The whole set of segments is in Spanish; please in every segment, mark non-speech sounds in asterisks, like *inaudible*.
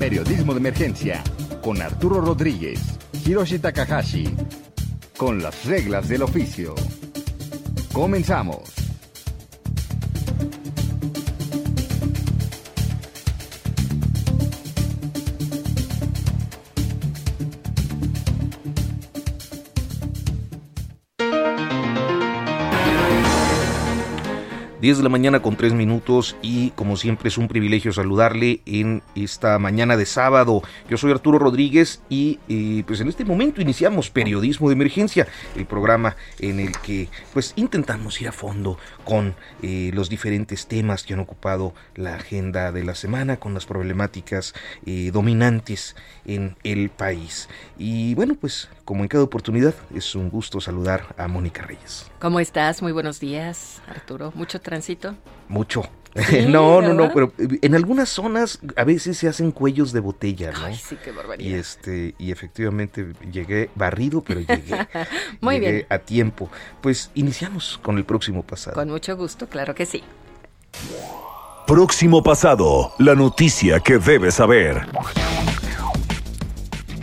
Periodismo de Emergencia con Arturo Rodríguez, Hiroshi Takahashi, con las reglas del oficio. Comenzamos. Diez de la mañana con tres minutos y como siempre es un privilegio saludarle en esta mañana de sábado. Yo soy Arturo Rodríguez y eh, pues en este momento iniciamos Periodismo de Emergencia, el programa en el que pues intentamos ir a fondo con eh, los diferentes temas que han ocupado la agenda de la semana, con las problemáticas eh, dominantes en el país. Y bueno, pues como en cada oportunidad, es un gusto saludar a Mónica Reyes. ¿Cómo estás? Muy buenos días, Arturo. ¿Mucho tránsito? Mucho. Sí, *laughs* no, no, ¿verdad? no, pero en algunas zonas a veces se hacen cuellos de botella, ¿no? Ay, sí, qué Y barbaridad. este, y efectivamente llegué barrido, pero llegué. *laughs* Muy llegué bien. a tiempo. Pues iniciamos con el próximo pasado. Con mucho gusto, claro que sí. Próximo pasado, la noticia que debes saber.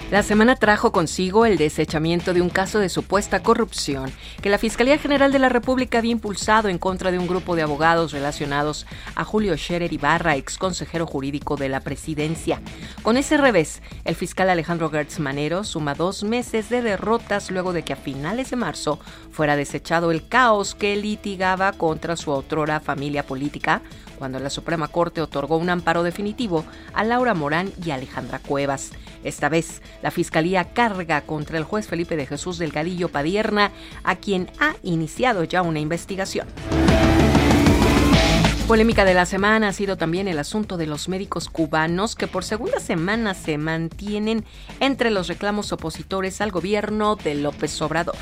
La semana trajo consigo el desechamiento de un caso de supuesta corrupción que la Fiscalía General de la República había impulsado en contra de un grupo de abogados relacionados a Julio Scherer Ibarra, ex consejero jurídico de la presidencia. Con ese revés, el fiscal Alejandro Gertz Manero suma dos meses de derrotas luego de que a finales de marzo fuera desechado el caos que litigaba contra su otrora familia política cuando la Suprema Corte otorgó un amparo definitivo a Laura Morán y Alejandra Cuevas. Esta vez, la Fiscalía carga contra el juez Felipe de Jesús del Gadillo Padierna, a quien ha iniciado ya una investigación. Polémica de la semana ha sido también el asunto de los médicos cubanos que por segunda semana se mantienen entre los reclamos opositores al gobierno de López Obrador.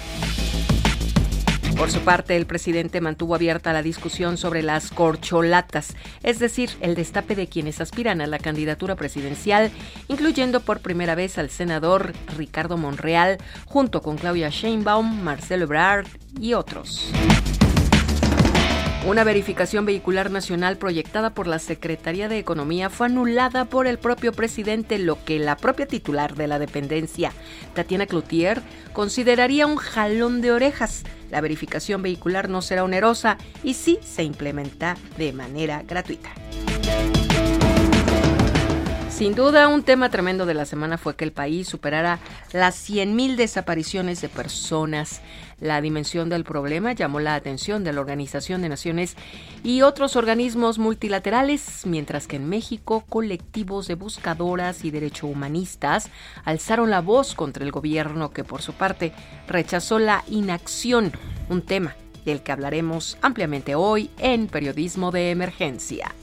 Por su parte, el presidente mantuvo abierta la discusión sobre las corcholatas, es decir, el destape de quienes aspiran a la candidatura presidencial, incluyendo por primera vez al senador Ricardo Monreal, junto con Claudia Sheinbaum, Marcelo Ebrard y otros. Una verificación vehicular nacional proyectada por la Secretaría de Economía fue anulada por el propio presidente, lo que la propia titular de la dependencia, Tatiana Cloutier, consideraría un jalón de orejas. La verificación vehicular no será onerosa y sí se implementa de manera gratuita. Sin duda, un tema tremendo de la semana fue que el país superara las 100.000 desapariciones de personas. La dimensión del problema llamó la atención de la Organización de Naciones y otros organismos multilaterales, mientras que en México colectivos de buscadoras y derecho humanistas alzaron la voz contra el gobierno que por su parte rechazó la inacción, un tema del que hablaremos ampliamente hoy en Periodismo de Emergencia.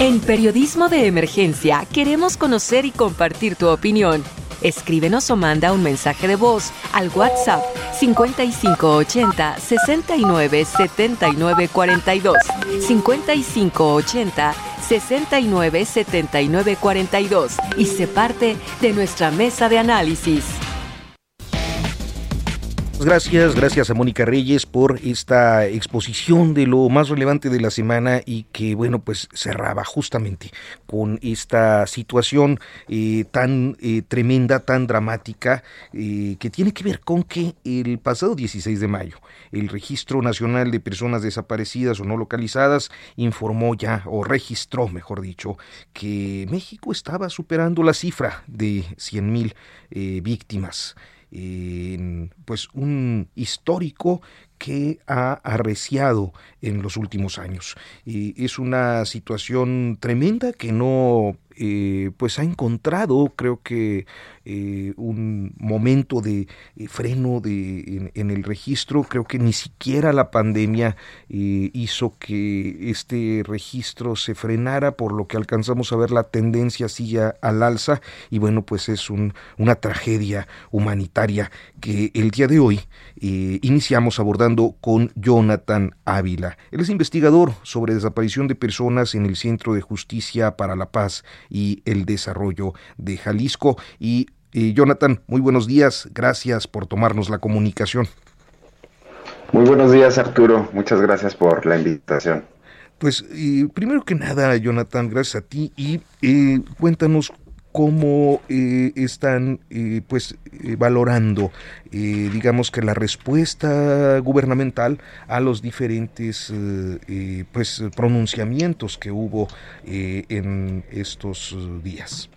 En Periodismo de Emergencia queremos conocer y compartir tu opinión. Escríbenos o manda un mensaje de voz al WhatsApp 5580 69 79 42 5580 69 79 42 y se parte de nuestra mesa de análisis. Gracias, gracias a Mónica Reyes por esta exposición de lo más relevante de la semana y que, bueno, pues cerraba justamente con esta situación eh, tan eh, tremenda, tan dramática, eh, que tiene que ver con que el pasado 16 de mayo el Registro Nacional de Personas Desaparecidas o No Localizadas informó ya, o registró, mejor dicho, que México estaba superando la cifra de 100 mil víctimas pues un histórico que ha arreciado en los últimos años. Y es una situación tremenda que no eh, pues ha encontrado, creo que, eh, un momento de eh, freno de, en, el registro. Creo que ni siquiera la pandemia hizo que este registro se frenara, por lo que alcanzamos a ver la tendencia sigue al alza. Y bueno, pues es un, una tragedia humanitaria que el día de hoy iniciamos abordando con Jonathan Ávila. Él es investigador sobre desaparición de personas en el Centro de Justicia para la Paz y el Desarrollo de Jalisco. Y Jonathan, muy buenos días. Gracias por tomarnos la comunicación. Muy buenos días, Arturo. Muchas gracias por la invitación. Pues primero que nada, Jonathan, gracias a ti y eh, cuéntanos cómo eh, están eh, pues valorando digamos que la respuesta gubernamental a los diferentes pues pronunciamientos que hubo en estos días.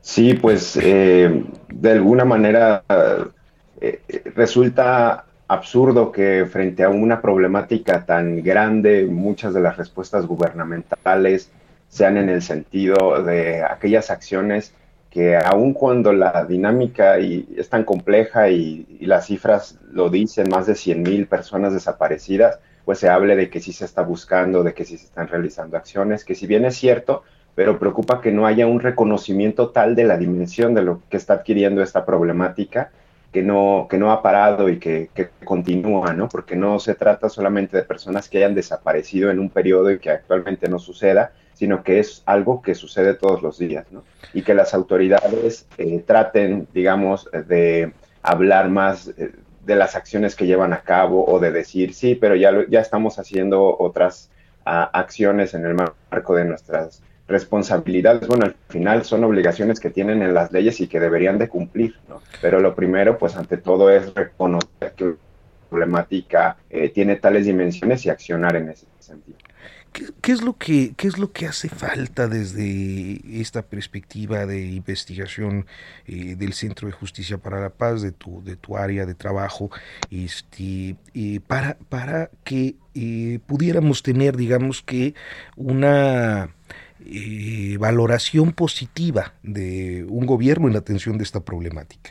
Sí, pues eh, de alguna manera eh, resulta absurdo que frente a una problemática tan grande muchas de las respuestas gubernamentales sean en el sentido de aquellas acciones que aun cuando la dinámica es tan compleja y, y, las cifras lo dicen, más de 100 mil personas desaparecidas, pues se hable de que sí se está buscando, de que sí se están realizando acciones, que si bien es cierto, pero preocupa que no haya un reconocimiento tal de la dimensión de lo que está adquiriendo esta problemática que no, que no ha parado y que, continúa, ¿no? Porque no se trata solamente de personas que hayan desaparecido en un periodo y que actualmente no suceda, sino que es algo que sucede todos los días, ¿no? Y que las autoridades eh, traten, digamos, de hablar más eh, de las acciones que llevan a cabo o de decir, sí, pero ya, ya estamos haciendo otras acciones en el marco de nuestras responsabilidades, bueno, al final son obligaciones que tienen en las leyes y que deberían de cumplir, ¿no? Pero lo primero, pues ante todo es reconocer que la problemática eh, tiene tales dimensiones y accionar en ese sentido. ¿Qué, es lo que, ¿Qué es lo que hace falta desde esta perspectiva de investigación eh, del Centro de Justicia para la Paz, de tu, de tu área de trabajo, este, eh, para, para que pudiéramos tener, digamos que, una eh, valoración positiva de un gobierno en la atención de esta problemática.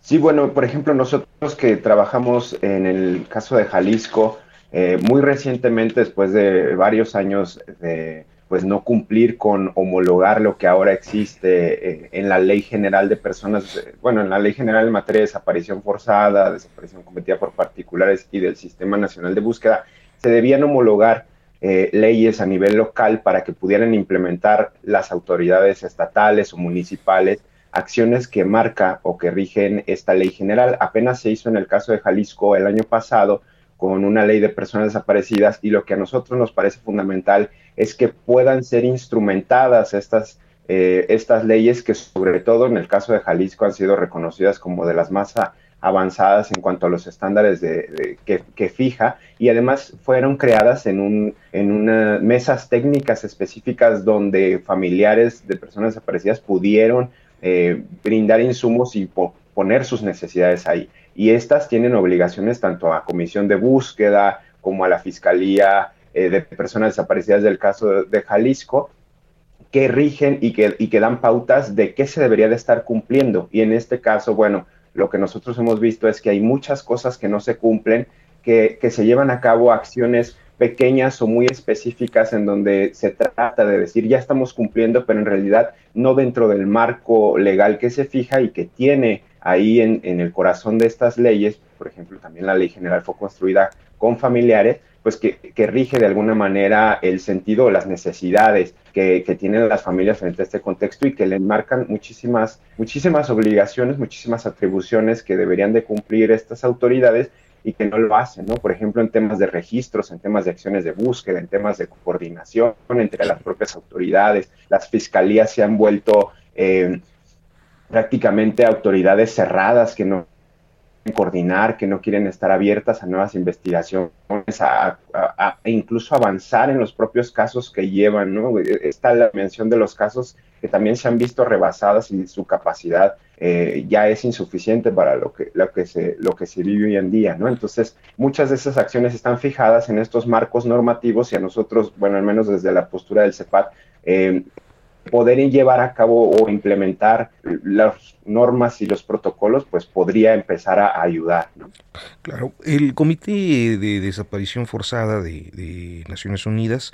Sí, bueno, por ejemplo, nosotros que trabajamos en el caso de Jalisco, eh, muy recientemente, después de varios años de pues no cumplir con homologar lo que ahora existe eh, en la Ley General de Personas, bueno, en la Ley General en materia de desaparición forzada, desaparición cometida por particulares y del Sistema Nacional de Búsqueda, se debían homologar eh, leyes a nivel local para que pudieran implementar las autoridades estatales o municipales acciones que marca o que rigen esta ley general. Apenas se hizo en el caso de Jalisco el año pasado con una ley de personas desaparecidas y lo que a nosotros nos parece fundamental es que puedan ser instrumentadas estas, eh, estas leyes que sobre todo en el caso de Jalisco han sido reconocidas como de las más avanzadas en cuanto a los estándares de, que, fija y además fueron creadas en, un, en mesas técnicas específicas donde familiares de personas desaparecidas pudieron eh, brindar insumos y poner sus necesidades ahí. Y estas tienen obligaciones tanto a Comisión de Búsqueda como a la Fiscalía eh, de Personas Desaparecidas del caso de, Jalisco, que rigen y que, y que dan pautas de qué se debería de estar cumpliendo. Y en este caso, bueno, lo que nosotros hemos visto es que hay muchas cosas que no se cumplen, que, se llevan a cabo acciones pequeñas o muy específicas en donde se trata de decir ya estamos cumpliendo, pero en realidad no dentro del marco legal que se fija y que tiene ahí en, en el corazón de estas leyes, por ejemplo, también la ley general fue construida con familiares, pues que, rige de alguna manera el sentido o las necesidades que, tienen las familias frente a este contexto y que le marcan muchísimas, muchísimas obligaciones, muchísimas atribuciones que deberían de cumplir estas autoridades y que no lo hacen, ¿no? Por ejemplo, en temas de registros, en temas de acciones de búsqueda, en temas de coordinación entre las propias autoridades, las fiscalías se han vuelto eh, prácticamente autoridades cerradas que no coordinar, que no quieren estar abiertas a nuevas investigaciones, a, incluso avanzar en los propios casos que llevan, ¿no? Está la mención de los casos que también se han visto rebasadas y su capacidad eh, ya es insuficiente para lo que, lo, que se, lo que se vive hoy en día, ¿no? Entonces, muchas de esas acciones están fijadas en estos marcos normativos y a nosotros, bueno, al menos desde la postura del CEPAT, eh, poder llevar a cabo o implementar las normas y los protocolos, pues podría empezar a ayudar. Claro, el Comité de Desaparición Forzada de, Naciones Unidas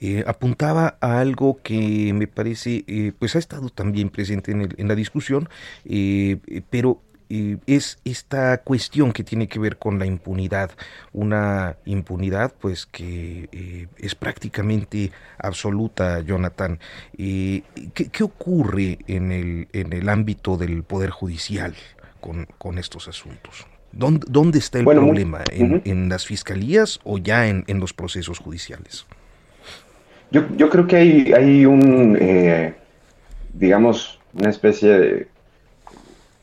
eh, apuntaba a algo que me parece, eh, pues ha estado también presente en, en la discusión, eh, pero es esta cuestión que tiene que ver con la impunidad, una impunidad pues que eh, es prácticamente absoluta, Jonathan. Eh, ¿qué, ocurre en el, en el ámbito del Poder Judicial con, estos asuntos? ¿Dónde, dónde está el problema? ¿En, las fiscalías o ya en, los procesos judiciales? Yo, yo creo que hay, hay un, eh, digamos, una especie de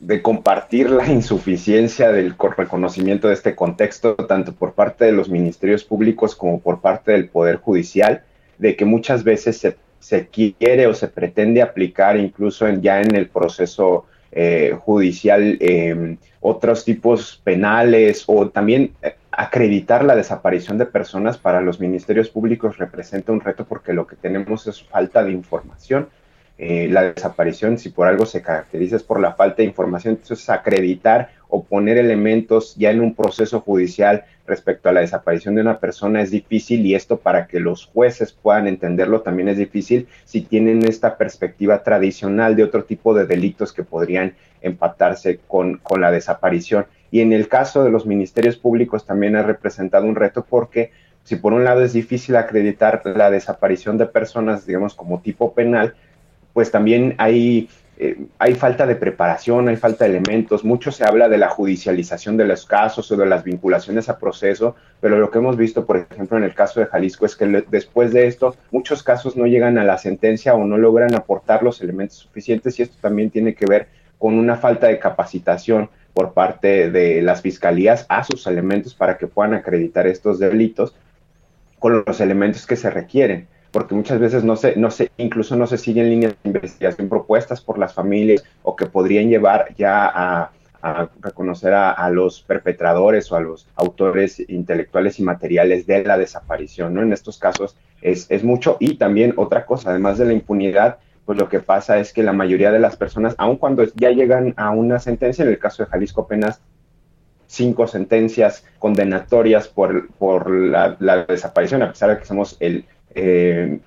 de compartir la insuficiencia del reconocimiento de este contexto, tanto por parte de los ministerios públicos como por parte del Poder Judicial, de que muchas veces se, se quiere o se pretende aplicar incluso ya en el proceso eh, judicial em, otros tipos penales o también eh, acreditar la desaparición de personas para los ministerios públicos representa un reto porque lo que tenemos es falta de información eh, la desaparición, si por algo se caracteriza es por la falta de información, entonces acreditar o poner elementos ya en un proceso judicial respecto a la desaparición de una persona es difícil y esto para que los jueces puedan entenderlo también es difícil si tienen esta perspectiva tradicional de otro tipo de delitos que podrían empatarse con, con la desaparición. Y en el caso de los ministerios públicos también ha representado un reto porque si por un lado es difícil acreditar la desaparición de personas, digamos, como tipo penal, pues también hay, eh, hay falta de preparación, hay falta de elementos. Mucho se habla de la judicialización de los casos o de las vinculaciones a proceso, pero lo que hemos visto, por ejemplo, en el caso de Jalisco es que después de esto, muchos casos no llegan a la sentencia o no logran aportar los elementos suficientes y esto también tiene que ver con una falta de capacitación por parte de las fiscalías a sus elementos para que puedan acreditar estos delitos con los elementos que se requieren porque muchas veces no se, no se, incluso no se siguen líneas de investigación propuestas por las familias o que podrían llevar ya a, reconocer a, los perpetradores o a los autores intelectuales y materiales de la desaparición, ¿no? En estos casos es, es mucho. Y también otra cosa, además de la impunidad, pues lo que pasa es que la mayoría de las personas, aun cuando ya llegan a una sentencia, en el caso de Jalisco apenas cinco sentencias condenatorias por, por la, la, desaparición, a pesar de que somos el eh,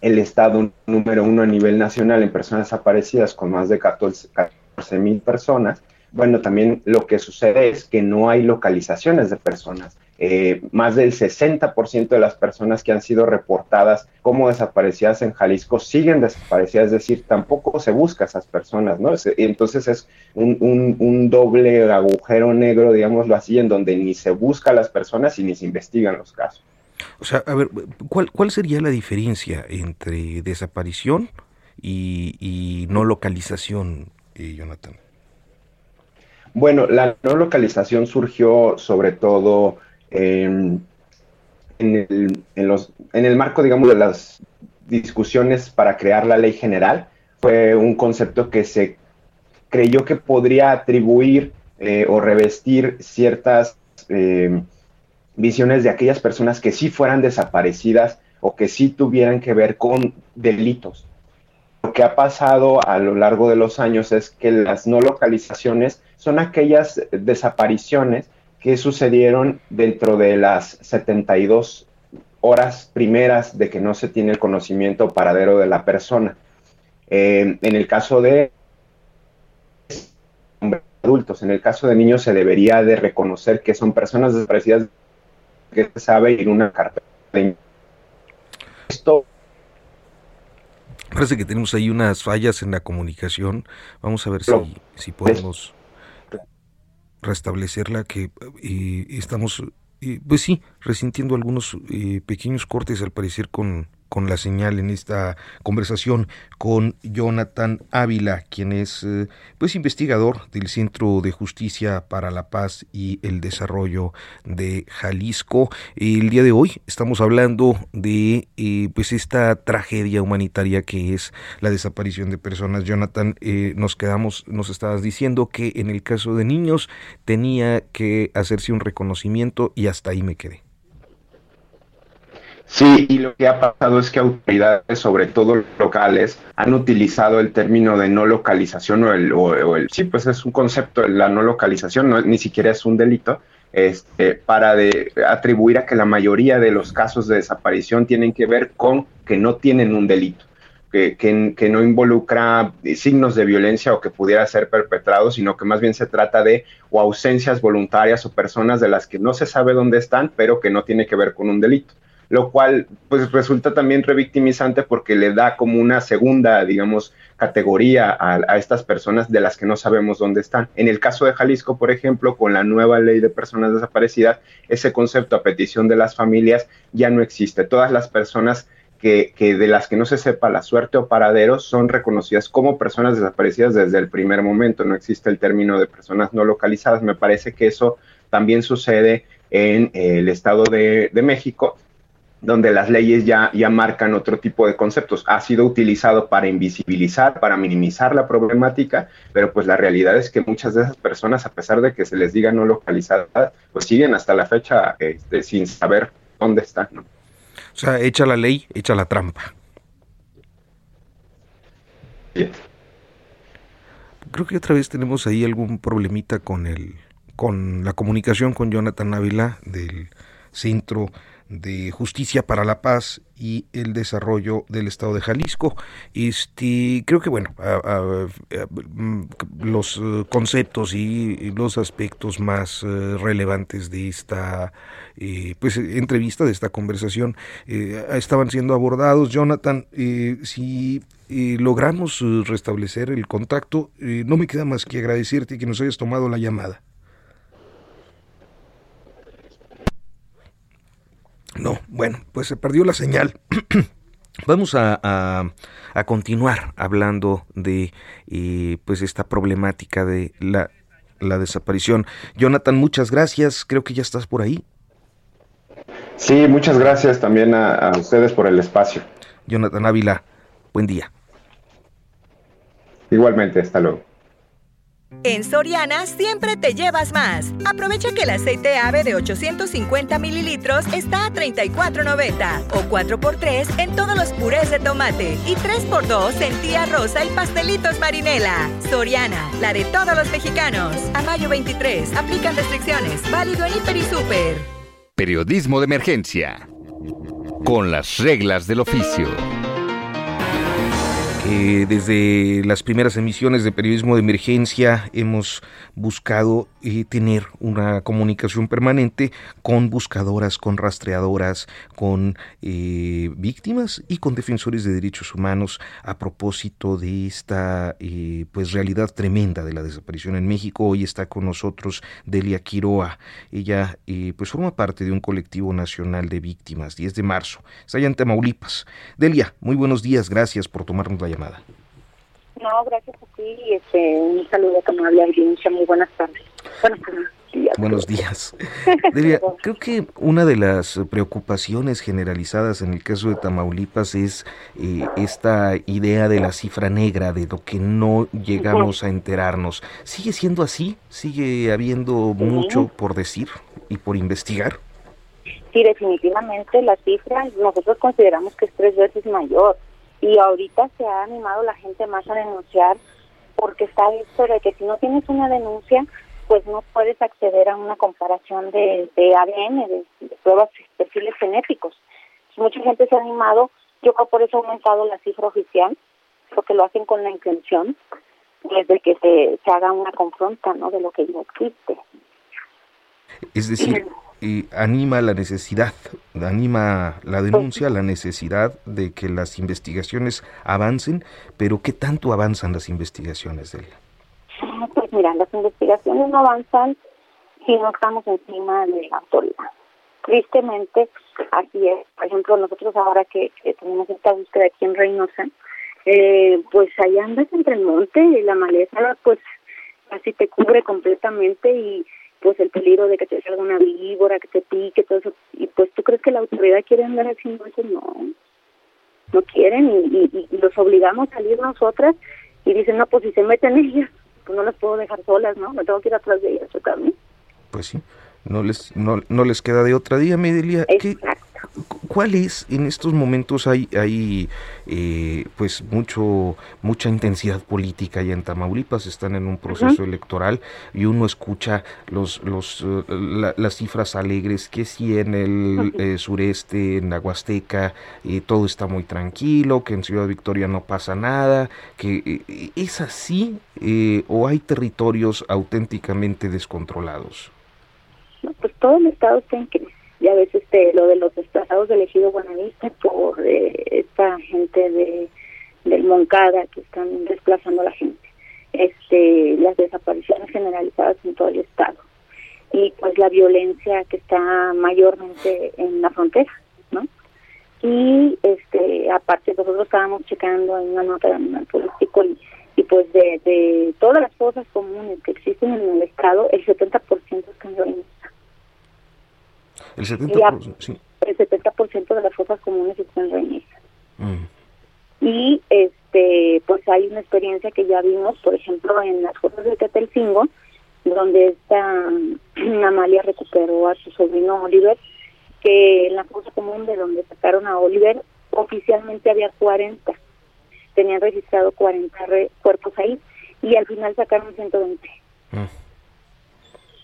el estado número uno a nivel nacional en personas desaparecidas con más de 14 mil personas, bueno, también lo que sucede es que no hay localizaciones de personas. Eh, más del 60% de las personas que han sido reportadas como desaparecidas en Jalisco siguen desaparecidas, es decir, tampoco se busca a esas personas, ¿no? Entonces es un, un, doble agujero negro, digámoslo así, en donde ni se busca a las personas y ni se investigan los casos. O sea, a ver, ¿cuál, cuál sería la diferencia entre desaparición y, no localización, eh, Jonathan? Bueno, la no localización surgió sobre todo en, el, en, los, en el marco, digamos, de las discusiones para crear la ley general. Fue un concepto que se creyó que podría atribuir eh, o revestir ciertas eh, visiones de aquellas personas que sí fueran desaparecidas o que sí tuvieran que ver con delitos. Lo que ha pasado a lo largo de los años es que las no localizaciones son aquellas desapariciones que sucedieron dentro de las 72 horas primeras de que no se tiene el conocimiento paradero de la persona. Eh, en el caso de adultos, en el caso de niños se debería de reconocer que son personas desaparecidas que sabe ir una carta de esto Parece que tenemos ahí unas fallas en la comunicación. Vamos a ver si, si podemos restablecerla, que estamos, pues sí, resintiendo algunos pequeños cortes al parecer con, con la señal en esta conversación con Jonathan Ávila, quien es eh, pues investigador del Centro de Justicia para la Paz y el Desarrollo de Jalisco. El día de hoy estamos hablando de eh, pues esta tragedia humanitaria que es la desaparición de personas. Jonathan, eh, nos quedamos, nos estabas diciendo que en el caso de niños tenía que hacerse un reconocimiento y hasta ahí me quedé. Sí, y lo que ha pasado es que autoridades, sobre todo locales, han utilizado el término de no localización o el, o, el sí, pues es un concepto, la no localización, no, ni siquiera es un delito, este, para de, atribuir a que la mayoría de los casos de desaparición tienen que ver con que no tienen un delito. Que, que, no involucra signos de violencia o que pudiera ser perpetrado, sino que más bien se trata de o ausencias voluntarias o personas de las que no se sabe dónde están, pero que no tiene que ver con un delito lo cual pues resulta también revictimizante porque le da como una segunda, digamos, categoría a, estas personas de las que no sabemos dónde están. En el caso de Jalisco, por ejemplo, con la nueva ley de personas desaparecidas, ese concepto a petición de las familias ya no existe. Todas las personas que, que, de las que no se sepa la suerte o paradero son reconocidas como personas desaparecidas desde el primer momento. No existe el término de personas no localizadas. Me parece que eso también sucede en el Estado de, de México donde las leyes ya, ya marcan otro tipo de conceptos. Ha sido utilizado para invisibilizar, para minimizar la problemática, pero pues la realidad es que muchas de esas personas, a pesar de que se les diga no localizadas, pues siguen hasta la fecha este, sin saber dónde están. ¿no? O sea, echa la ley, echa la trampa. Creo que otra vez tenemos ahí algún problemita con el con la comunicación con Jonathan Ávila del centro de Justicia para la Paz y el Desarrollo del Estado de Jalisco. Este, creo que bueno, mm, los eh, conceptos y los aspectos más eh, relevantes de esta eh, pues entrevista, de esta conversación, estaban siendo abordados. Jonathan, si logramos restablecer el contacto, no me queda más que agradecerte que nos hayas tomado la llamada. No, bueno, pues se perdió la señal. *clears throat* Vamos a, continuar hablando de eh, pues esta problemática de la, desaparición. Jonathan, muchas gracias. Creo que ya estás por ahí. Sí, muchas gracias también a ustedes por el espacio. Jonathan Ávila, buen día. Igualmente, hasta luego. En Soriana siempre te llevas más. Aprovecha que el aceite ave de 850 mililitros está a $34.90 o 4x3 en todos los purés de tomate y 3x2 en tía rosa y pastelitos marinela. Soriana, la de todos los mexicanos. A mayo 23, aplican restricciones. Válido en Hiper y Super. Periodismo de emergencia. Con las reglas del oficio. Eh, desde las primeras emisiones de periodismo de emergencia hemos buscado eh, tener una comunicación permanente con buscadoras, con rastreadoras, con eh, víctimas y con defensores de derechos humanos a propósito de esta pues realidad tremenda de la desaparición en México. Hoy está con nosotros Delia Quiroa. Ella pues forma parte de un colectivo nacional de víctimas, 10 de marzo. Está allá en Tamaulipas. Delia, muy buenos días, gracias por tomarnos la llamada. No, gracias a ti. Este, un saludo a tu audiencia. Muy buenas tardes. Buenos días. *laughs* creo que una de las preocupaciones generalizadas en el caso de Tamaulipas es eh, esta idea de la cifra negra, de lo que no llegamos a enterarnos. ¿Sigue siendo así? ¿Sigue habiendo mucho por decir y por investigar? Sí, definitivamente la cifra nosotros consideramos que es tres veces mayor y ahorita se ha animado la gente más a denunciar porque está visto de que si no tienes una denuncia, pues no puedes acceder a una comparación de, ADN, de, pruebas de perfiles genéticos. mucha gente se ha animado, yo creo por eso ha aumentado la cifra oficial, porque lo hacen con la intención desde que se, se haga una confronta ¿no? de lo que ya existe. Es decir, anima la necesidad, anima la denuncia, la necesidad de que las investigaciones avancen, pero ¿qué tanto avanzan las investigaciones de Pues mira, las investigaciones no avanzan si no estamos encima de la autoridad. tristemente así es. Por ejemplo, nosotros ahora que, tenemos esta búsqueda aquí en Reynosa, eh, pues allá andas entre el monte y la maleza pues así te cubre completamente y pues el peligro de que te salga una víbora, que te pique, todo eso. Y pues tú crees que la autoridad quiere andar haciendo eso, no, no quieren y, los obligamos a salir nosotras y dicen, no, pues si se meten ellas, pues no las puedo dejar solas, ¿no? Me tengo que ir atrás de ellas, también. Pues sí, no les, no, no les queda de otra día, Medelia. Exacto. ¿Cuál es en estos momentos hay hay eh, pues mucho mucha intensidad política ya en Tamaulipas están en un proceso electoral y uno escucha los los eh, las cifras alegres que si en el eh, sureste en Aguasteca todo está muy tranquilo que en Ciudad Victoria no pasa nada que es así o hay territorios auténticamente descontrolados pues todo el estado está en crisis ya ves este lo de los desplazados del ejido por eh, esta gente de del Moncada que están desplazando a la gente. Este las desapariciones generalizadas en todo el estado. Y pues la violencia que está mayormente en la frontera no y este aparte nosotros estábamos checando en una nota de animal político y, y pues de, todas las cosas comunes que existen en el estado el 70% están violentas el 70%, sí. El 70% de las fosas comunes están reñidas. Mm. Y este pues hay una experiencia que ya vimos, por ejemplo, en las fosas de Tetelcingo, donde esta Amalia recuperó a su sobrino Oliver, que en la fosa común de donde sacaron a Oliver, oficialmente había 40. Tenían registrado 40 cuerpos ahí y al final sacaron 120. Mm.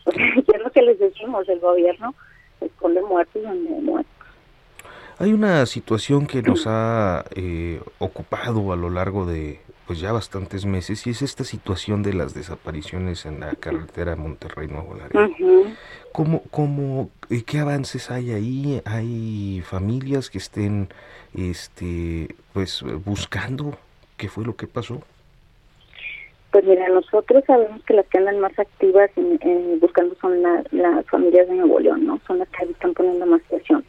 *laughs* es lo que les decimos, el gobierno esconde muertos donde hay muertos. Hay una situación que nos ha eh, ocupado a lo largo de pues ya bastantes meses y es esta situación de las desapariciones en la carretera Monterrey Nuevo Laredo. ¿Cómo, cómo, eh, qué avances hay ahí? ¿Hay familias que estén este pues buscando qué fue lo que pasó? Pues mira, nosotros sabemos que las que andan más activas en, buscando son las familias de Nuevo León, ¿no? Son las que están poniendo más presión.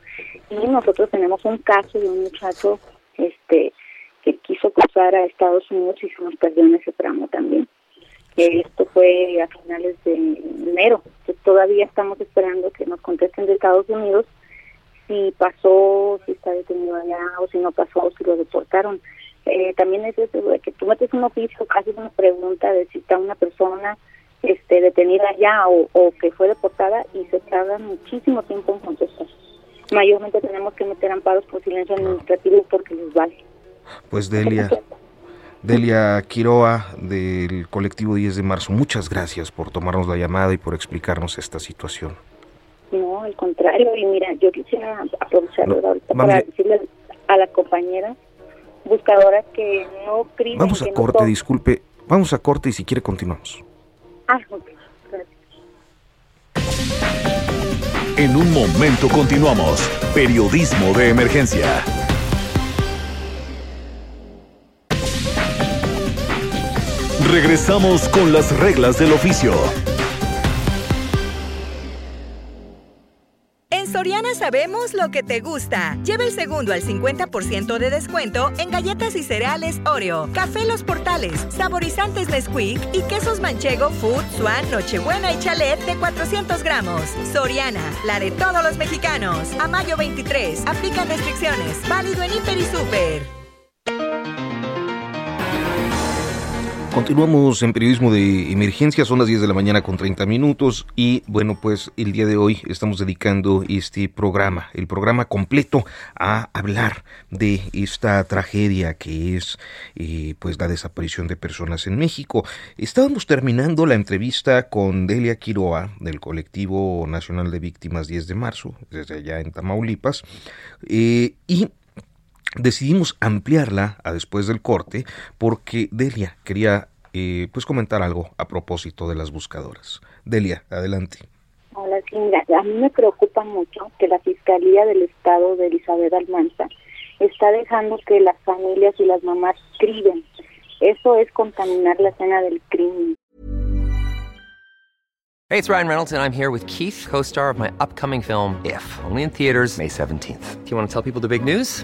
Y nosotros tenemos un caso de un muchacho este que quiso cruzar a Estados Unidos y se nos perdió en ese tramo también. Esto fue a finales de enero. todavía estamos esperando que nos contesten de Estados Unidos si pasó, si está detenido allá o si no pasó, si lo deportaron eh, también es eso de que tú metes un oficio, haces una pregunta de si está una persona este, detenida ya o, que fue deportada y se tarda muchísimo tiempo en contestar. Mayormente tenemos que meter amparos por silencio administrativo porque les vale. Pues Delia, Delia Quiroa del colectivo 10 de marzo, muchas gracias por tomarnos la llamada y por explicarnos esta situación. No, al contrario, y mira, yo quisiera aprovechar ahorita para decirle a la compañera buscadoras que no creen. Vamos a corte, disculpe. Vamos a corte y si quiere continuamos. Ah, ok. En un momento continuamos. Periodismo de emergencia. Regresamos con las reglas del oficio. Soriana sabemos lo que te gusta. Lleva el segundo al 50% de descuento en galletas y cereales Oreo, café Los Portales, saborizantes Nesquik y quesos manchego Food, Swan, Nochebuena y Chalet de 400 gramos. Soriana, la de todos los mexicanos. A mayo 23, aplican restricciones. Válido en Hiper y Super. Continuamos en periodismo de emergencia, son las 10 de la mañana con 30 minutos y bueno pues el día de hoy estamos dedicando este programa, el programa completo a hablar de esta tragedia que es eh, pues la desaparición de personas en México. Estábamos terminando la entrevista con Delia Quiroa del colectivo nacional de víctimas 10 de marzo, desde allá en Tamaulipas, eh, y decidimos ampliarla a después del corte porque Delia quería eh, pues comentar algo a propósito de las buscadoras. Delia, adelante. Hola, sí, a mí me preocupa mucho que la Fiscalía del Estado de Elizabeth Almanza está dejando que las familias y las mamás escriben. Eso es contaminar la escena del crimen. Hey, it's Ryan Reynolds, and I'm here with Keith, co star of my upcoming film, If, only in theaters, May 17th. Do you want to tell people the big news?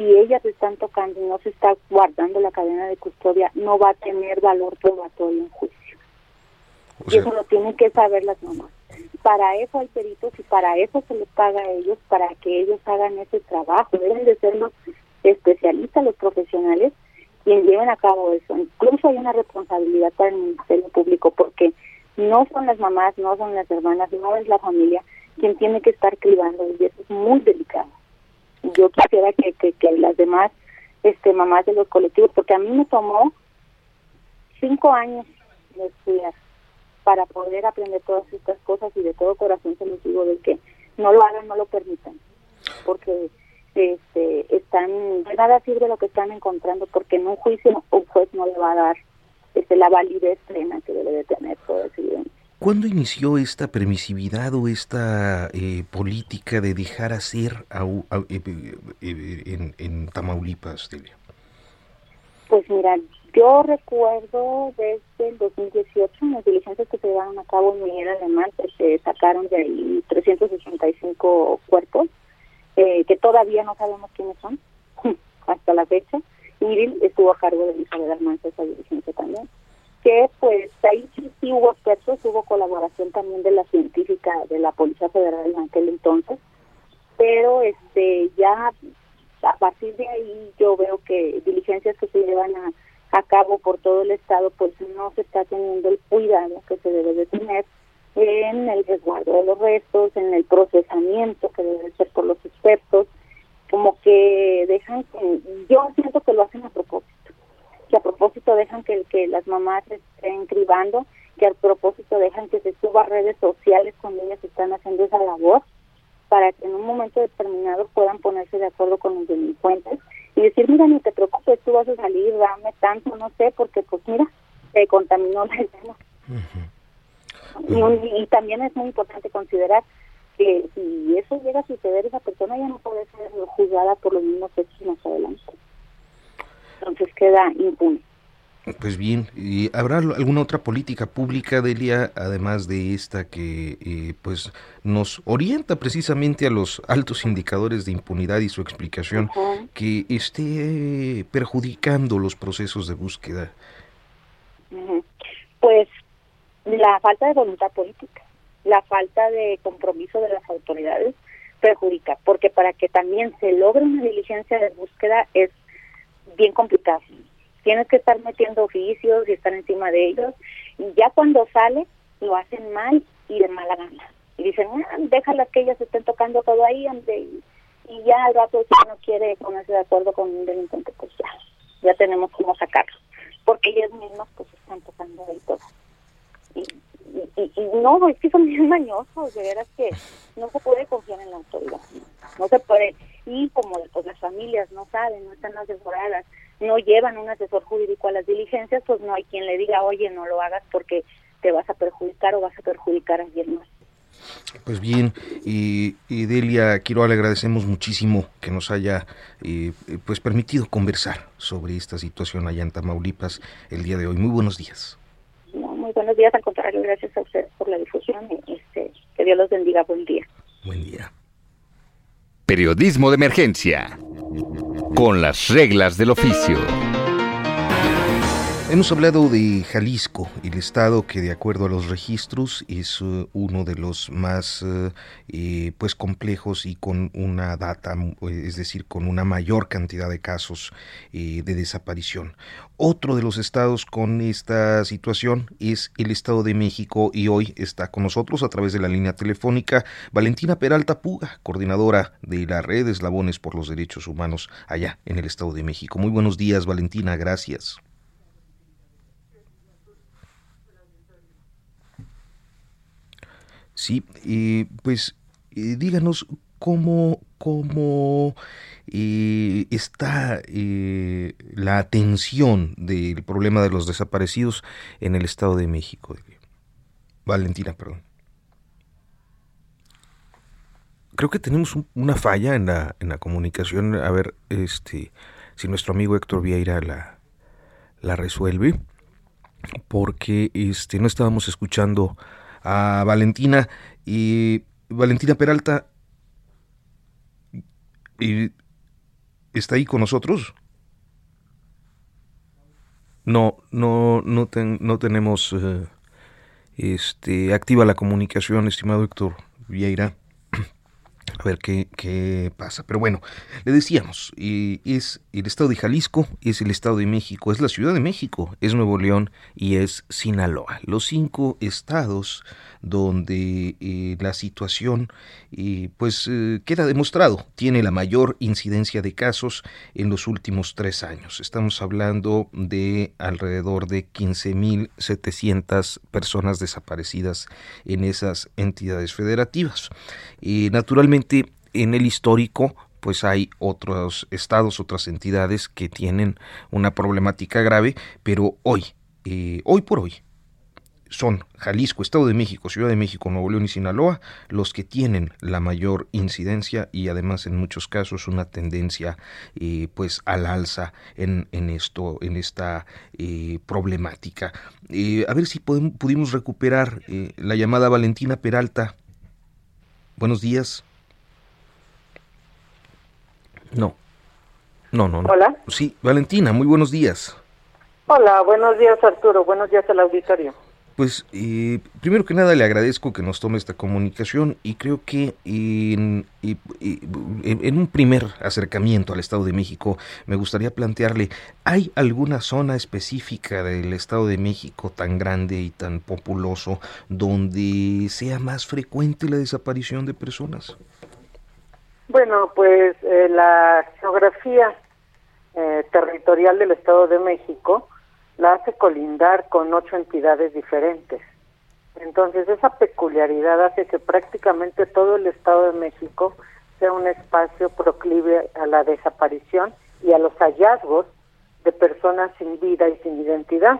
si ellas están tocando y no se está guardando la cadena de custodia, no va a tener valor probatorio en juicio. y eso lo tienen que saber las mamás. Para eso hay peritos y para eso se les paga a ellos, para que ellos hagan ese trabajo. Deben de ser los especialistas, los profesionales, quienes lleven a cabo eso. Incluso hay una responsabilidad para el Ministerio Público porque no son las mamás, no son las hermanas, no es la familia quien tiene que estar cribando y eso es muy delicado yo quisiera que, que, las demás este mamás de los colectivos, porque a mí me tomó cinco años de estudiar para poder aprender todas estas cosas y de todo corazón se los digo de que no lo hagan, no lo permitan, porque este están de nada sirve lo que están encontrando, porque en un juicio un juez no le va a dar este, la validez plena que debe de tener toda esa evidencia. ¿Cuándo inició esta permisividad o esta eh, política de dejar hacer eh, eh, en, en, Tamaulipas, Delia? Pues mira, yo recuerdo desde el 2018 en las diligencias que se llevaron a cabo en Miguel Alemán, pues, se sacaron de ahí 365 cuerpos, que todavía no sabemos quiénes son *laughs* hasta la fecha. Iril estuvo a cargo de Isabel Almanza esa diligencia también que pues ahí sí, hubo expertos, hubo colaboración también de la científica de la Policía Federal en aquel entonces, pero este ya a partir de ahí yo veo que diligencias que se llevan a, a cabo por todo el estado pues no se está teniendo el cuidado que se debe de tener en el resguardo de los restos, en el procesamiento que debe ser por los expertos, como que dejan que, yo siento que lo hacen a propósito que a propósito dejan que, que las mamás estén cribando, que a propósito dejan que se suba a redes sociales cuando ellas están haciendo esa labor, para que en un momento determinado puedan ponerse de acuerdo con los delincuentes y decir, mira, no te preocupes, tú vas a salir, dame tanto, no sé, porque pues mira, se contaminó la escena. y, y, también es muy importante considerar que si eso llega a suceder, esa persona ya no puede ser juzgada por los mismos hechos más adelante entonces queda impune. Pues bien, ¿y ¿habrá alguna otra política pública, Delia, además de esta que eh, pues nos orienta precisamente a los altos indicadores de impunidad y su explicación, que esté perjudicando los procesos de búsqueda? Pues la falta de voluntad política, la falta de compromiso de las autoridades perjudica, porque para que también se logre una diligencia de búsqueda es bien complicado. Tienes que estar metiendo oficios y estar encima de ellos. Y ya cuando sale, lo hacen mal y de mala gana. Y dicen, ah, déjalas que ellas estén tocando todo ahí, Y, ya al rato, si no quiere ponerse de acuerdo con un delincuente, pues ya, ya tenemos cómo sacarlo. Porque ellas mismas, pues, están tocando ahí todo. Y, y, y, no, es que son bien *laughs* mañosos, de veras que no se puede confiar en la autoridad. No se puede y como pues, las familias no saben, no están asesoradas, no llevan un asesor jurídico a las diligencias, pues no hay quien le diga, oye, no lo hagas porque te vas a perjudicar o vas a perjudicar a alguien más. Pues bien, y, Delia Quiroga, le agradecemos muchísimo que nos haya eh, pues permitido conversar sobre esta situación allá en Tamaulipas el día de hoy. Muy buenos días. muy buenos días, al contrario, gracias a ustedes por la difusión y este, que Dios los bendiga. Buen día. Buen día. Periodismo de emergencia. Con las reglas del oficio. Hemos hablado de Jalisco, el estado que de acuerdo a los registros es uh, uno de los más uh, eh, pues complejos y con una data, es decir, con una mayor cantidad de casos eh, de desaparición. Otro de los estados con esta situación es el Estado de México y hoy está con nosotros a través de la línea telefónica Valentina Peralta Puga, coordinadora de la red Eslabones por los Derechos Humanos allá en el Estado de México. Muy buenos días, Valentina, gracias. Sí, y pues díganos cómo, cómo eh, está eh, la atención del problema de los desaparecidos en el Estado de México. Valentina, perdón. Creo que tenemos una falla en la, en la comunicación. A ver, este, si nuestro amigo Héctor Vieira la, la resuelve, porque este, no estábamos escuchando a Valentina y Valentina Peralta y está ahí con nosotros. No, no, no, no tenemos eh, este, activa la comunicación, estimado Héctor Vieira a ver qué, qué, pasa. Pero bueno, le decíamos, es el estado de Jalisco, es el estado de México, es la Ciudad de México, es Nuevo León y es Sinaloa. Los cinco estados donde eh, la situación eh, pues eh, queda demostrado, tiene la mayor incidencia de casos en los últimos tres años. Estamos hablando de alrededor de 15.700 personas desaparecidas en esas entidades federativas. Naturalmente en el histórico pues hay otros estados, otras entidades que tienen una problemática grave, pero hoy, hoy por hoy, son Jalisco, Estado de México, Ciudad de México, Nuevo León y Sinaloa los que tienen la mayor incidencia y además en muchos casos una tendencia eh, pues al alza en, en, esto, en esta eh, problemática. Eh, a ver si podemos, pudimos recuperar la llamada Valentina Peralta. Buenos días. No. No, no, no. Hola. Sí, Valentina, muy buenos días. Hola, buenos días Arturo, buenos días al auditorio. Pues eh, primero que nada le agradezco que nos tome esta comunicación y creo que en, un primer acercamiento al Estado de México me gustaría plantearle, ¿hay alguna zona específica del Estado de México tan grande y tan populoso donde sea más frecuente la desaparición de personas? Bueno, pues eh, la geografía eh, territorial del Estado de México la hace colindar con ocho entidades diferentes. Entonces esa peculiaridad hace que prácticamente todo el Estado de México sea un espacio proclive a la desaparición y a los hallazgos de personas sin vida y sin identidad,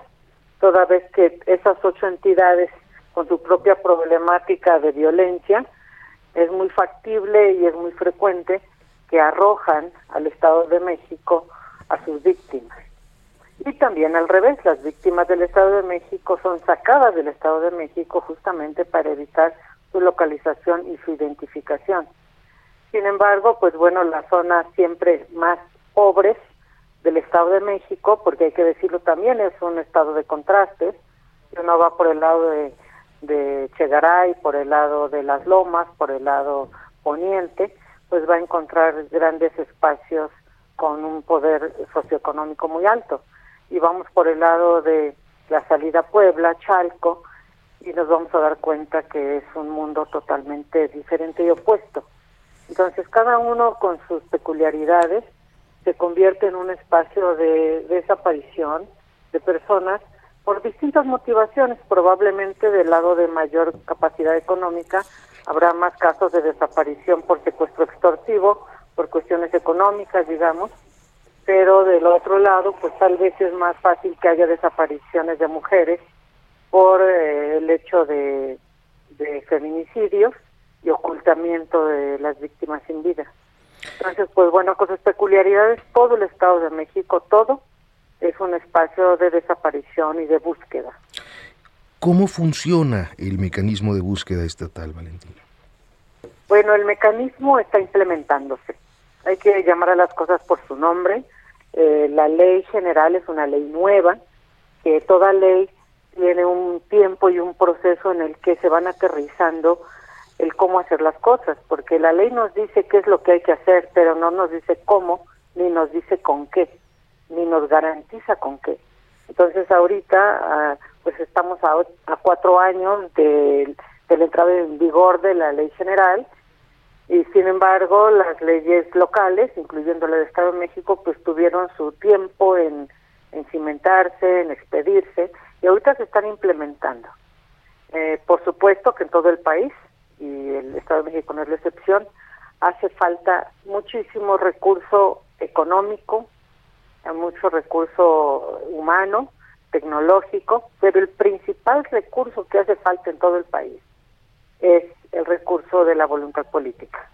toda vez que esas ocho entidades con su propia problemática de violencia es muy factible y es muy frecuente que arrojan al Estado de México a sus víctimas. Y también al revés, las víctimas del Estado de México son sacadas del Estado de México justamente para evitar su localización y su identificación. Sin embargo, pues bueno, las zonas siempre más pobres del Estado de México, porque hay que decirlo también, es un estado de contrastes, uno va por el lado de, de Chegaray, por el lado de las lomas, por el lado poniente, pues va a encontrar grandes espacios con un poder socioeconómico muy alto y vamos por el lado de la salida Puebla, Chalco, y nos vamos a dar cuenta que es un mundo totalmente diferente y opuesto. Entonces, cada uno con sus peculiaridades se convierte en un espacio de desaparición de personas por distintas motivaciones. Probablemente del lado de mayor capacidad económica habrá más casos de desaparición por secuestro extorsivo, por cuestiones económicas, digamos, pero del otro lado, pues tal vez es más fácil que haya desapariciones de mujeres por eh, el hecho de, de feminicidios y ocultamiento de las víctimas sin vida. Entonces, pues bueno, con sus peculiaridades, todo el Estado de México, todo es un espacio de desaparición y de búsqueda. ¿Cómo funciona el mecanismo de búsqueda estatal, Valentina? Bueno, el mecanismo está implementándose hay que llamar a las cosas por su nombre. Eh, la ley general es una ley nueva, que toda ley tiene un tiempo y un proceso en el que se van aterrizando el cómo hacer las cosas, porque la ley nos dice qué es lo que hay que hacer, pero no nos dice cómo, ni nos dice con qué, ni nos garantiza con qué. Entonces ahorita, ah, pues estamos a, a cuatro años de, de la entrada en vigor de la ley general y sin embargo las leyes locales, incluyendo la del Estado de México, pues tuvieron su tiempo en, en cimentarse, en expedirse y ahorita se están implementando. Eh, por supuesto que en todo el país, y el Estado de México no es la excepción, hace falta muchísimo recurso económico, mucho recurso humano, tecnológico, pero el principal recurso que hace falta en todo el país es el recurso de la voluntad política.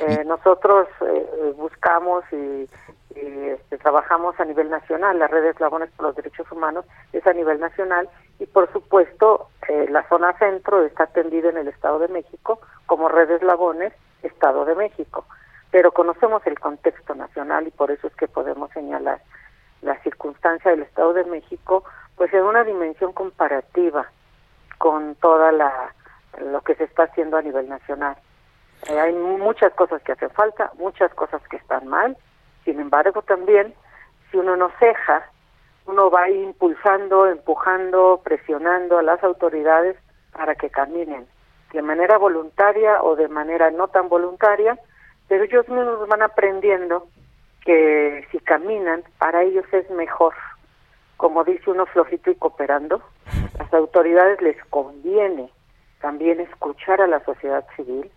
Eh, nosotros eh, buscamos y, este, trabajamos a nivel nacional, la red de eslabones por los derechos humanos es a nivel nacional y por supuesto eh, la zona centro está atendida en el Estado de México como red de eslabones Estado de México, pero conocemos el contexto nacional y por eso es que podemos señalar la circunstancia del Estado de México pues en una dimensión comparativa con toda la lo que se está haciendo a nivel nacional. Eh, hay muchas cosas que hacen falta, muchas cosas que están mal. Sin embargo, también, si uno no ceja, uno va impulsando, empujando, presionando a las autoridades para que caminen de manera voluntaria o de manera no tan voluntaria, pero ellos mismos van aprendiendo que si caminan, para ellos es mejor. Como dice uno flojito y cooperando, las autoridades les conviene también escuchar a la sociedad civil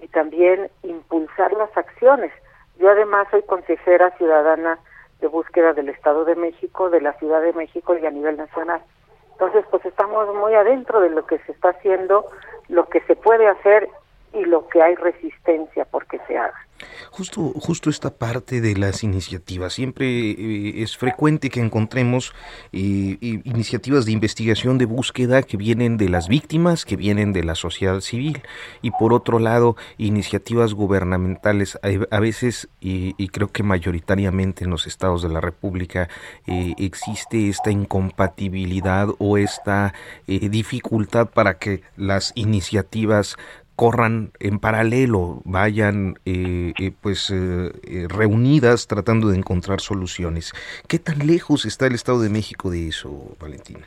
y también impulsar las acciones. Yo además soy consejera ciudadana de búsqueda del Estado de México, de la Ciudad de México y a nivel nacional. Entonces, pues estamos muy adentro de lo que se está haciendo, lo que se puede hacer y lo que hay resistencia porque se haga. Justo, justo esta parte de las iniciativas. Siempre eh, es frecuente que encontremos eh, iniciativas de investigación, de búsqueda que vienen de las víctimas, que vienen de la sociedad civil. Y por otro lado, iniciativas gubernamentales. A, veces, y, creo que mayoritariamente en los estados de la República, eh, existe esta incompatibilidad o esta dificultad para que las iniciativas corran en paralelo, vayan eh, eh, pues eh, reunidas tratando de encontrar soluciones. ¿Qué tan lejos está el Estado de México de eso, Valentina?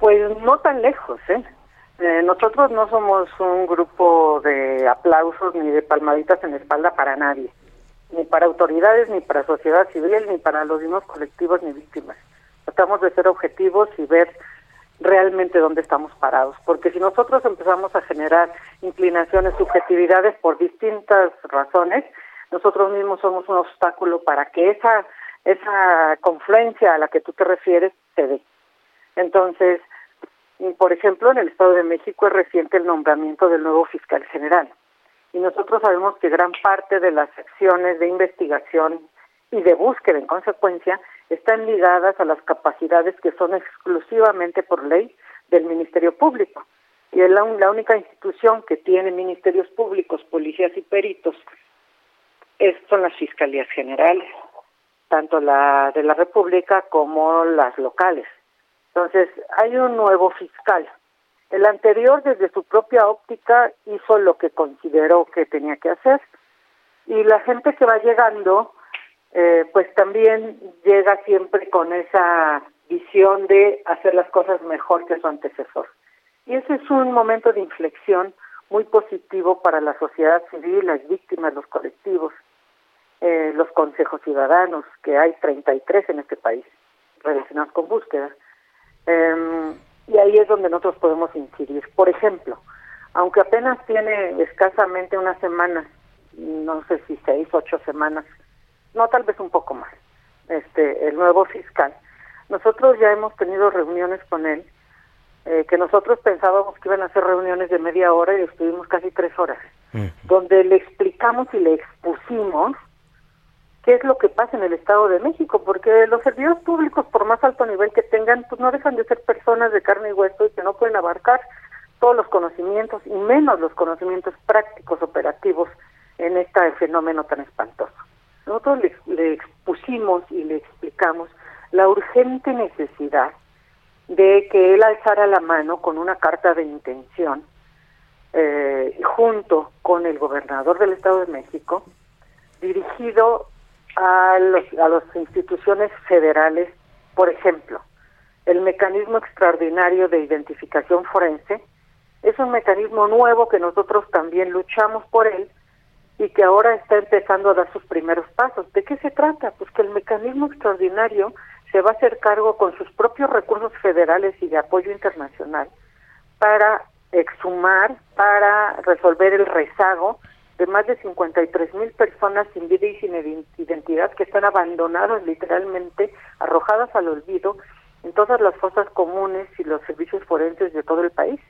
pues no tan lejos, ¿eh? nosotros no somos un grupo de aplausos ni de palmaditas en la espalda para nadie, ni para autoridades, ni para sociedad civil, ni para los mismos colectivos ni víctimas. Tratamos de ser objetivos y ver realmente dónde estamos parados, porque si nosotros empezamos a generar inclinaciones, subjetividades por distintas razones, nosotros mismos somos un obstáculo para que esa esa confluencia a la que tú te refieres se dé. Entonces, por ejemplo, en el Estado de México es reciente el nombramiento del nuevo fiscal general. Y nosotros sabemos que gran parte de las acciones de investigación y de búsqueda, en consecuencia, están ligadas a las capacidades que son exclusivamente por ley del Ministerio Público. Y es la, única institución que tiene ministerios públicos, policías y peritos, es, son las fiscalías generales, tanto la de la República como las locales. Entonces, hay un nuevo fiscal. El anterior, desde su propia óptica, hizo lo que consideró que tenía que hacer. Y la gente que va llegando eh, pues también llega siempre con esa visión de hacer las cosas mejor que su antecesor. Y ese es un momento de inflexión muy positivo para la sociedad civil, las víctimas, los colectivos, eh, los consejos ciudadanos, que hay 33 en este país relacionados con búsqueda. Em, y ahí es donde nosotros podemos incidir. Por ejemplo, aunque apenas tiene escasamente una semana, no sé si seis, ocho semanas no tal vez un poco más, este, el nuevo fiscal. Nosotros ya hemos tenido reuniones con él, eh, que nosotros pensábamos que iban a ser reuniones de media hora y estuvimos casi tres horas, donde le explicamos y le expusimos qué es lo que pasa en el Estado de México, porque los servidores públicos, por más alto nivel que tengan, pues no dejan de ser personas de carne y hueso y que no pueden abarcar todos los conocimientos y menos los conocimientos prácticos operativos en este fenómeno tan espantoso. Nosotros le, expusimos y le explicamos la urgente necesidad de que él alzara la mano con una carta de intención eh, junto con el gobernador del Estado de México dirigido a, los, a las instituciones federales, por ejemplo, el mecanismo extraordinario de identificación forense es un mecanismo nuevo que nosotros también luchamos por él y que ahora está empezando a dar sus primeros pasos. ¿De qué se trata? Pues que el mecanismo extraordinario se va a hacer cargo con sus propios recursos federales y de apoyo internacional para exhumar, para resolver el rezago de más de 53 mil personas sin vida y sin identidad que están abandonadas literalmente, arrojadas al olvido en todas las fosas comunes y los servicios forenses de todo el país.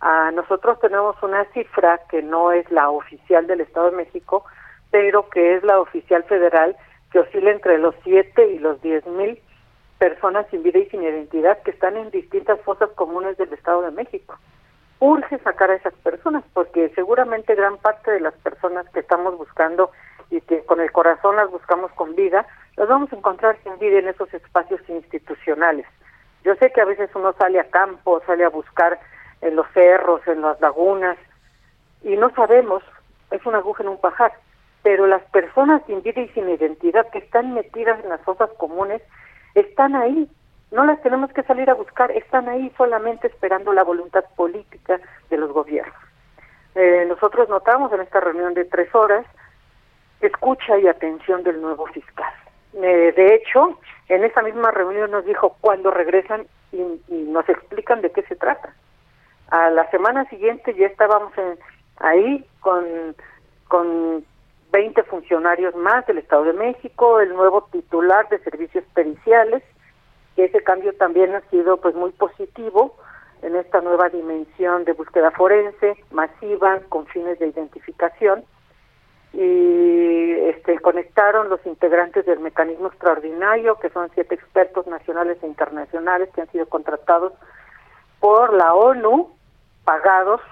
Ah, nosotros tenemos una cifra que no es la oficial del Estado de México, pero que es la oficial federal, que oscila entre los 7 y los 10 mil personas sin vida y sin identidad que están en distintas fosas comunes del Estado de México. Urge sacar a esas personas porque seguramente gran parte de las personas que estamos buscando y que con el corazón las buscamos con vida, las vamos a encontrar sin vida en esos espacios institucionales. Yo sé que a veces uno sale a campo, sale a buscar en los cerros, en las lagunas, y no sabemos, es una aguja en un pajar, pero las personas sin vida y sin identidad que están metidas en las fosas comunes están ahí, no las tenemos que salir a buscar, están ahí solamente esperando la voluntad política de los gobiernos. Eh, nosotros notamos en esta reunión de tres horas escucha y atención del nuevo fiscal. Eh, de hecho, en esa misma reunión nos dijo cuando regresan y, nos explican de qué se trata. A la semana siguiente ya estábamos ahí con, con 20 funcionarios más del Estado de México, el nuevo titular de servicios periciales, que ese cambio también ha sido pues muy positivo en esta nueva dimensión de búsqueda forense masiva con fines de identificación. Y este conectaron los integrantes del mecanismo extraordinario que son siete expertos nacionales e internacionales que han sido contratados por la ONU pagados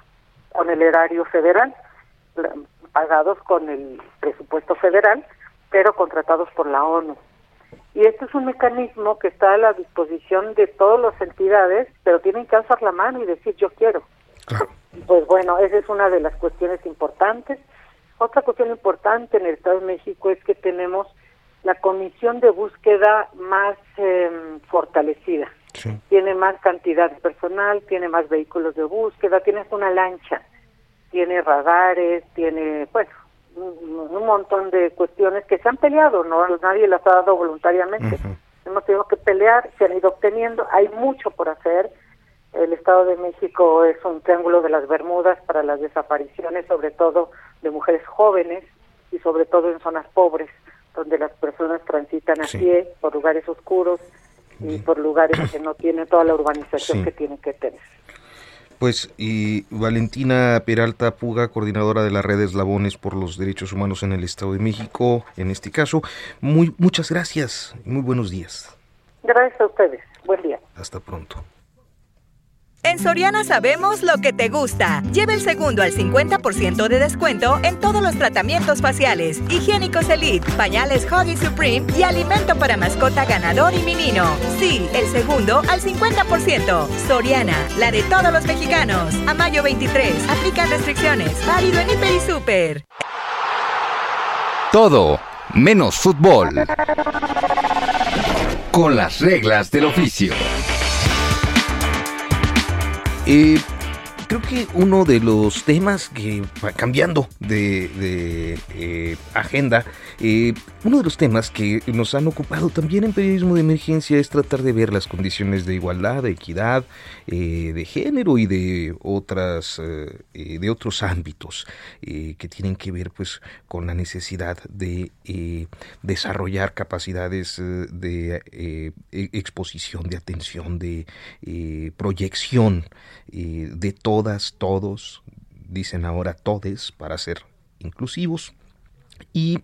con el erario federal pagados con el presupuesto federal, pero contratados por la ONU. Y este es un mecanismo que está a la disposición de todas las entidades, pero tienen que alzar la mano y decir yo quiero. Pues bueno, esa es una de las cuestiones importantes. Otra cuestión importante en el Estado de México es que tenemos la comisión de búsqueda más em, fortalecida. Tiene más cantidad de personal, tiene más vehículos de búsqueda, tienes una lancha tiene radares, tiene, pues, un, montón de cuestiones que se han peleado, no nadie las ha dado voluntariamente. Hemos tenido que pelear, se han ido obteniendo, hay mucho por hacer. El Estado de México es un triángulo de las Bermudas para las desapariciones, sobre todo de mujeres jóvenes y sobre todo en zonas pobres, donde las personas transitan a pie por lugares oscuros y por lugares que no tienen toda la urbanización que tienen que tener. Pues y Valentina Peralta Puga, coordinadora de la red Eslabones por los Derechos Humanos en el Estado de México, en este caso, muy muchas gracias y muy buenos días. Gracias a ustedes. Buen día. Hasta pronto. En Soriana sabemos lo que te gusta. Lleva el segundo al 50% de descuento en todos los tratamientos faciales, higiénicos Elite, pañales Huggy Supreme y alimento para mascota ganador y menino. Sí, el segundo al 50%. Soriana, la de todos los mexicanos. A mayo 23, aplican restricciones. Válido en Hiper y Super. Todo menos fútbol. Con las reglas del oficio. Eh, creo que uno de los temas que cambiando de, eh, agenda, eh, uno de los temas que nos han ocupado también en periodismo de emergencia es tratar de ver las condiciones de igualdad, de equidad, eh, de género y de otras, de otros ámbitos que tienen que ver, pues, con la necesidad de desarrollar capacidades de e, exposición, de atención, de proyección de todas, todos, dicen ahora todes para ser inclusivos. Y,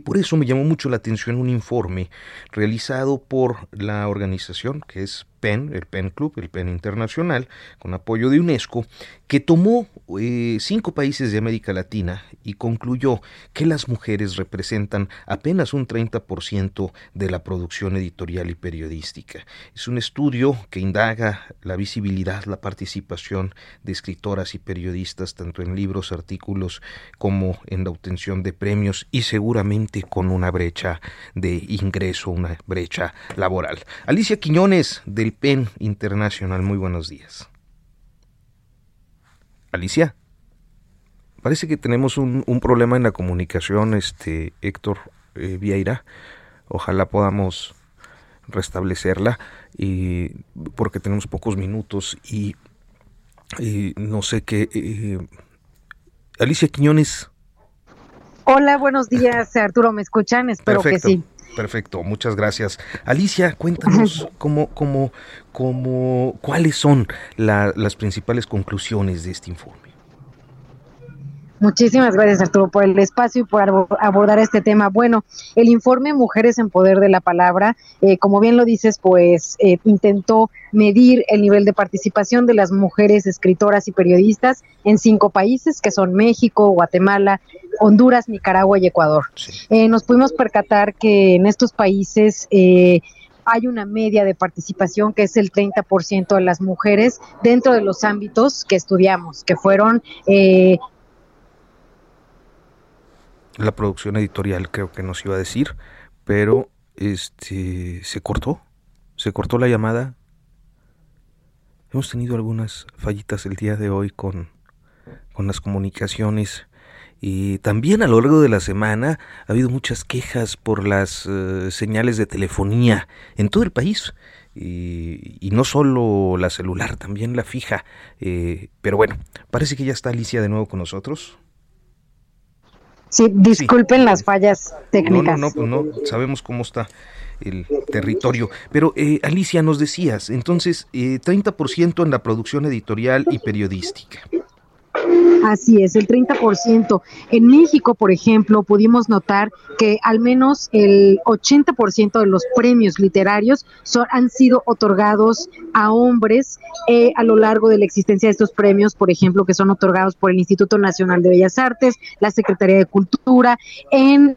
por eso me llamó mucho la atención un informe realizado por la organización que es PEN, el PEN Club, el PEN Internacional, con apoyo de UNESCO, que tomó eh, cinco países de América Latina y concluyó que las mujeres representan apenas un 30% de la producción editorial y periodística. Es un estudio que indaga la visibilidad, la participación de escritoras y periodistas tanto en libros, artículos como en la obtención de premios y seguramente con una brecha de ingreso, una brecha laboral. Alicia Quiñones del PEN Internacional. Muy buenos días. Alicia, parece que tenemos un, problema en la comunicación, este Héctor eh, Vieira. Ojalá podamos restablecerla y porque tenemos pocos minutos y, no sé qué. Eh, Alicia Quiñones. Hola, buenos días, Arturo. ¿Me escuchan? Espero que sí. Perfecto, muchas gracias. Alicia, cuéntanos *laughs* cómo, cómo, cómo, cuáles son las principales conclusiones de este informe. Muchísimas gracias Arturo por el espacio y por abordar este tema. Bueno, el informe Mujeres en Poder de la Palabra, eh, como bien lo dices, pues eh, intentó medir el nivel de participación de las mujeres escritoras y periodistas en cinco países, que son México, Guatemala, Honduras, Nicaragua y Ecuador. Eh, nos pudimos percatar que en estos países hay una media de participación que es el 30% de las mujeres dentro de los ámbitos que estudiamos, que fueron eh, la producción editorial creo que nos iba a decir, pero este se cortó, se cortó la llamada. Hemos tenido algunas fallitas el día de hoy con, con las comunicaciones y también a lo largo de la semana ha habido muchas quejas por las eh, señales de telefonía en todo el país. Y, no solo la celular, también la fija. Eh, pero bueno, parece que ya está Alicia de nuevo con nosotros. Sí, disculpen las fallas técnicas. No, no, no, no, sabemos cómo está el territorio. Pero eh, Alicia, nos decías, entonces, eh, 30% en la producción editorial y periodística. Así es, el 30%. En México, por ejemplo, pudimos notar que al menos el 80% de los premios literarios han sido otorgados a hombres eh, a lo largo de la existencia de estos premios, por ejemplo, que son otorgados por el Instituto Nacional de Bellas Artes, la Secretaría de Cultura, en...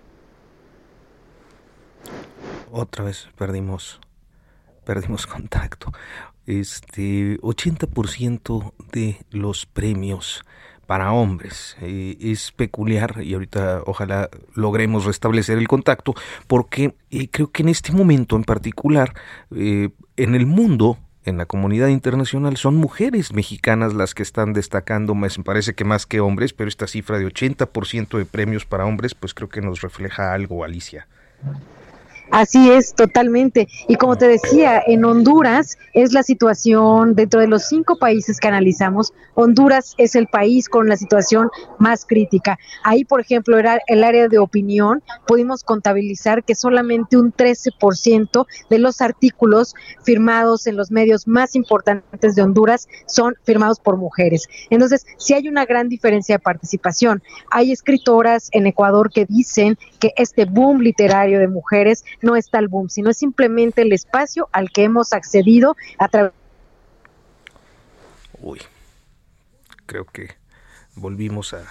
Otra vez perdimos, perdimos contacto. Este 80% de los premios para hombres. Eh, es peculiar y ahorita ojalá logremos restablecer el contacto porque eh, creo que en este momento en particular eh, en el mundo en la comunidad internacional son mujeres mexicanas las que están destacando, me parece que más que hombres, pero esta cifra de 80% de premios para hombres, pues creo que nos refleja algo, Alicia. Así es, totalmente. Y como te decía, en Honduras es la situación, dentro de los cinco países que analizamos, Honduras es el país con la situación más crítica. Ahí, por ejemplo, era el área de opinión, pudimos contabilizar que solamente un 13% de los artículos firmados en los medios más importantes de Honduras son firmados por mujeres. Entonces, sí hay una gran diferencia de participación. Hay escritoras en Ecuador que dicen que este boom literario de mujeres no es tal boom, sino es simplemente el espacio al que hemos accedido a través. Uy, creo que volvimos a,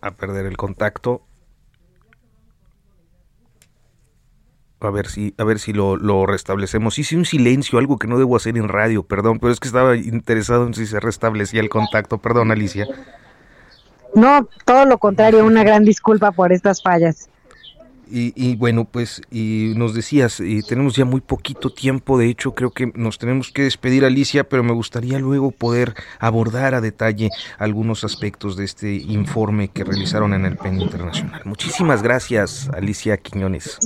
a perder el contacto. A ver si, a ver si lo, lo, restablecemos. Hice un silencio, algo que no debo hacer en radio, perdón, pero es que estaba interesado en si se restablecía el contacto. Perdón, Alicia. No, todo lo contrario, una gran disculpa por estas fallas. Y, bueno, pues y nos decías, y tenemos ya muy poquito tiempo, de hecho creo que nos tenemos que despedir Alicia, pero me gustaría luego poder abordar a detalle algunos aspectos de este informe que realizaron en el PEN Internacional. Muchísimas gracias, Alicia Quiñones.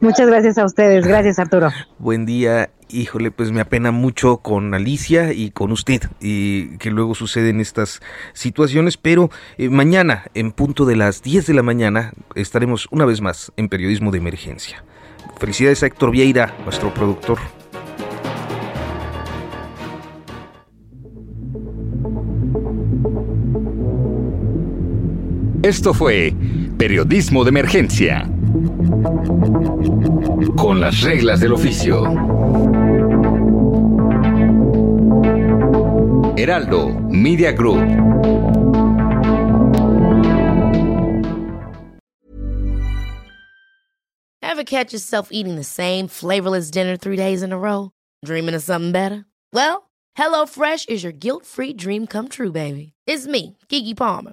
Muchas gracias a ustedes. Gracias, Arturo. Buen día. Híjole, pues me apena mucho con Alicia y con usted y que luego suceden estas situaciones, pero eh, mañana, en punto de las 10 de la mañana, estaremos una vez más en Periodismo de Emergencia. Felicidades a Héctor Vieira, nuestro productor. Esto fue Periodismo de Emergencia con las reglas del oficio. Heraldo Media Group. Ever catch yourself eating the same flavorless dinner three days in a row? Dreaming of something better? Well, HelloFresh is your guilt-free dream come true, baby. It's me, Kiki Palmer.